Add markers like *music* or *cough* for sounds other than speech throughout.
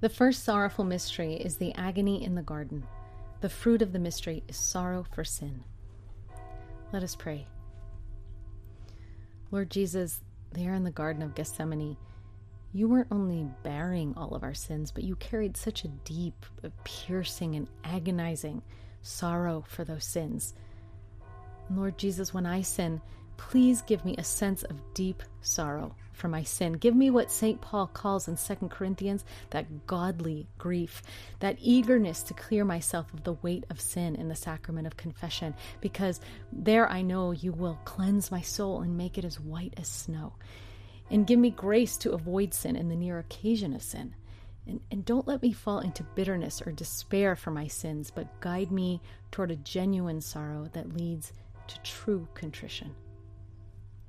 The first sorrowful mystery is the agony in the garden. The fruit of the mystery is sorrow for sin. Let us pray. Lord Jesus, there in the Garden of Gethsemane, you weren't only bearing all of our sins, but you carried such a deep, piercing, and agonizing sorrow for those sins. Lord Jesus, when I sin, please give me a sense of deep sorrow for my sin. Give me what St. Paul calls in 2 Corinthians that godly grief, that eagerness to clear myself of the weight of sin in the sacrament of confession, because there I know you will cleanse my soul and make it as white as snow. And give me grace to avoid sin in the near occasion of sin. And, and don't let me fall into bitterness or despair for my sins, but guide me toward a genuine sorrow that leads to true contrition.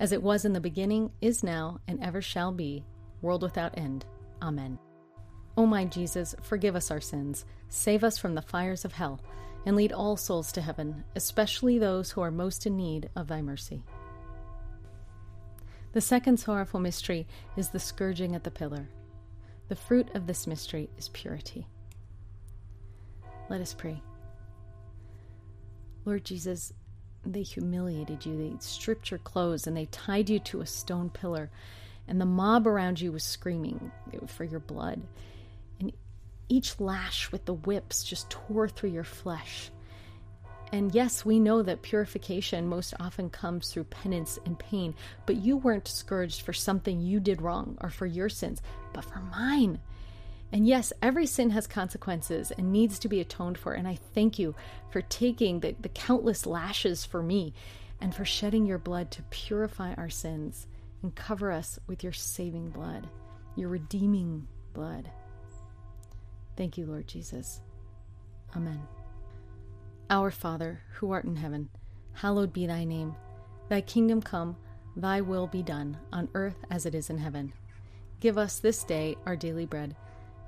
as it was in the beginning, is now, and ever shall be, world without end. Amen. O my Jesus, forgive us our sins, save us from the fires of hell, and lead all souls to heaven, especially those who are most in need of thy mercy. The second sorrowful mystery is the scourging at the pillar. The fruit of this mystery is purity. Let us pray. Lord Jesus, they humiliated you, they stripped your clothes, and they tied you to a stone pillar, and the mob around you was screaming for your blood. And each lash with the whips just tore through your flesh. And yes, we know that purification most often comes through penance and pain, but you weren't scourged for something you did wrong or for your sins, but for mine. And yes, every sin has consequences and needs to be atoned for. And I thank you for taking the, the countless lashes for me and for shedding your blood to purify our sins and cover us with your saving blood, your redeeming blood. Thank you, Lord Jesus. Amen. Our Father, who art in heaven, hallowed be thy name. Thy kingdom come, thy will be done, on earth as it is in heaven. Give us this day our daily bread,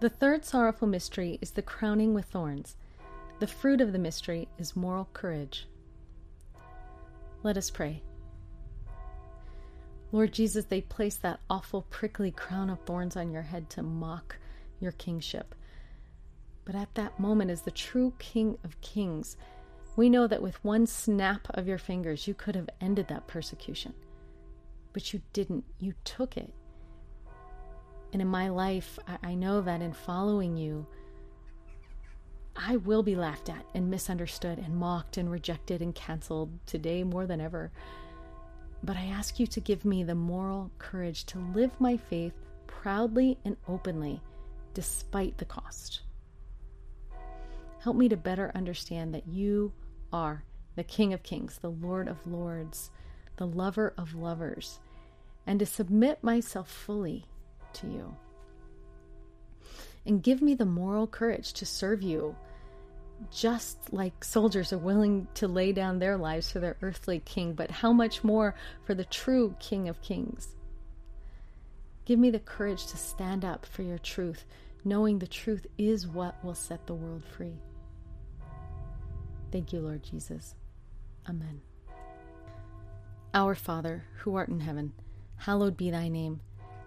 The third sorrowful mystery is the crowning with thorns. The fruit of the mystery is moral courage. Let us pray. Lord Jesus, they placed that awful prickly crown of thorns on your head to mock your kingship. But at that moment, as the true King of Kings, we know that with one snap of your fingers, you could have ended that persecution. But you didn't. You took it. And in my life, I, I know that in following you, I will be laughed at and misunderstood and mocked and rejected and canceled today more than ever. But I ask you to give me the moral courage to live my faith proudly and openly, despite the cost. Help me to better understand that you are the King of Kings, the Lord of Lords, the lover of lovers, and to submit myself fully to you. And give me the moral courage to serve you, just like soldiers are willing to lay down their lives for their earthly king, but how much more for the true King of Kings? Give me the courage to stand up for your truth, knowing the truth is what will set the world free. Thank you, Lord Jesus. Amen. Our Father, who art in heaven, hallowed be thy name.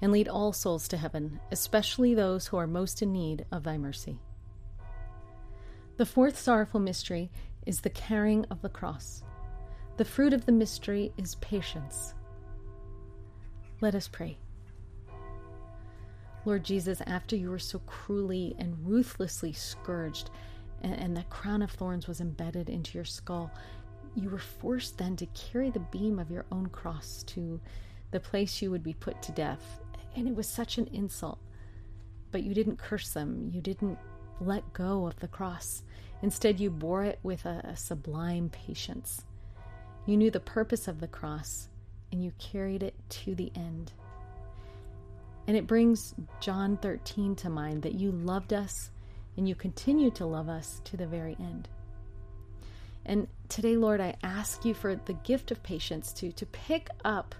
and lead all souls to heaven, especially those who are most in need of thy mercy. The fourth sorrowful mystery is the carrying of the cross. The fruit of the mystery is patience. Let us pray. Lord Jesus, after you were so cruelly and ruthlessly scourged, and, and that crown of thorns was embedded into your skull, you were forced then to carry the beam of your own cross to the place you would be put to death and it was such an insult. But you didn't curse them, you didn't let go of the cross. Instead, you bore it with a, a sublime patience. You knew the purpose of the cross and you carried it to the end. And it brings John 13 to mind that you loved us and you continue to love us to the very end. And today, Lord, I ask you for the gift of patience to, to pick up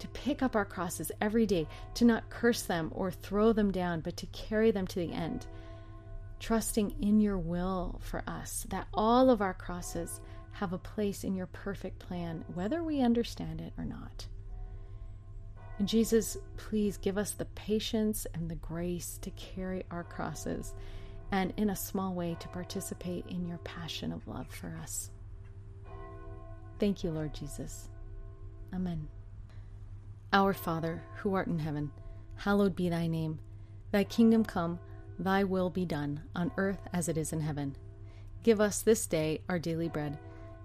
to pick up our crosses every day, to not curse them or throw them down, but to carry them to the end, trusting in your will for us, that all of our crosses have a place in your perfect plan, whether we understand it or not. And Jesus, please give us the patience and the grace to carry our crosses and, in a small way, to participate in your passion of love for us. Thank you, Lord Jesus. Amen. Our Father, who art in heaven, hallowed be thy name. Thy kingdom come, thy will be done, on earth as it is in heaven. Give us this day our daily bread,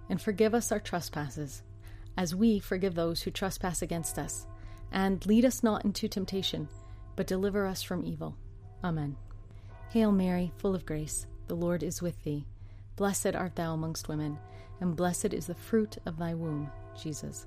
and forgive us our trespasses, as we forgive those who trespass against us and lead us not into temptation, but deliver us from evil. Amen. Hail Mary, full of grace, the Lord is with thee. Blessed art thou amongst women, and blessed is the fruit of thy womb, Jesus.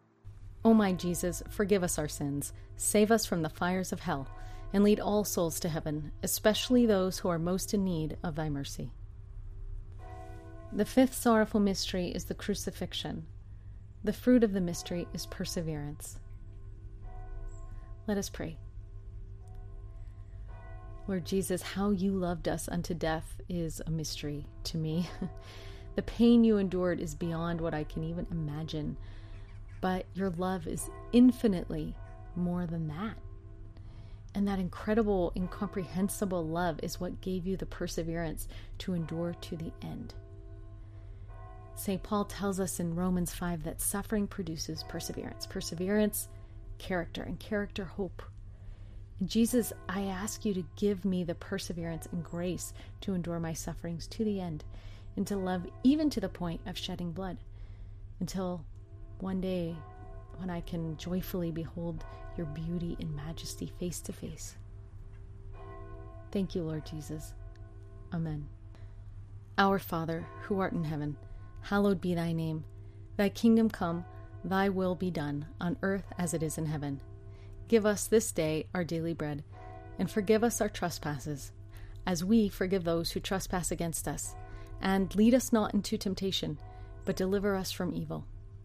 O my Jesus, forgive us our sins, save us from the fires of hell, and lead all souls to heaven, especially those who are most in need of thy mercy. The fifth sorrowful mystery is the crucifixion. The fruit of the mystery is perseverance. Let us pray. Lord Jesus, how you loved us unto death is a mystery to me. *laughs* the pain you endured is beyond what I can even imagine, but your love is infinitely more than that. And that incredible, incomprehensible love is what gave you the perseverance to endure to the end. St. Paul tells us in Romans 5 that suffering produces perseverance. Perseverance character and character hope. Jesus, I ask you to give me the perseverance and grace to endure my sufferings to the end and to love even to the point of shedding blood until one day when I can joyfully behold your beauty and majesty face to face. Thank you, Lord Jesus. Amen. Our Father, who art in heaven, hallowed be thy name. Thy kingdom come, thy will be done, on earth as it is in heaven. Give us this day our daily bread, and forgive us our trespasses, as we forgive those who trespass against us. And lead us not into temptation, but deliver us from evil.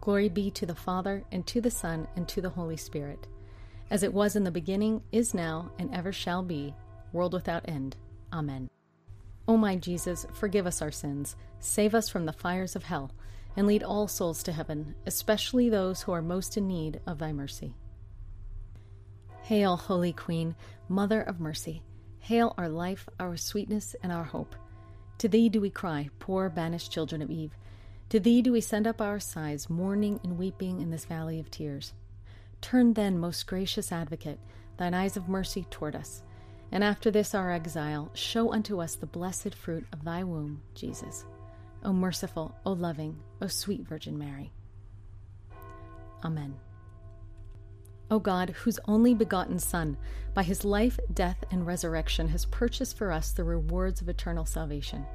Glory be to the Father, and to the Son, and to the Holy Spirit, as it was in the beginning, is now, and ever shall be, world without end. Amen. O my Jesus, forgive us our sins, save us from the fires of hell and lead all souls to heaven, especially those who are most in need of thy mercy. Hail, Holy Queen, Mother of Mercy. Hail our life, our sweetness, and our hope. To thee do we cry, poor banished children of Eve. To thee do we send up our sighs, mourning and weeping in this valley of tears. Turn then, most gracious advocate, thine eyes of mercy toward us, and after this our exile, show unto us the blessed fruit of thy womb, Jesus. O merciful, O loving, O sweet Virgin Mary. Amen. O God, whose only begotten Son, by his life, death, and resurrection, has purchased for us the rewards of eternal salvation,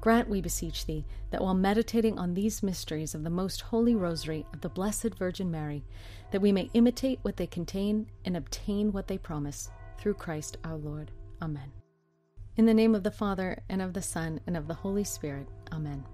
grant, we beseech thee, that while meditating on these mysteries of the most holy rosary of the Blessed Virgin Mary, that we may imitate what they contain and obtain what they promise, through Christ our Lord. Amen. In the name of the Father, and of the Son, and of the Holy Spirit. Amen.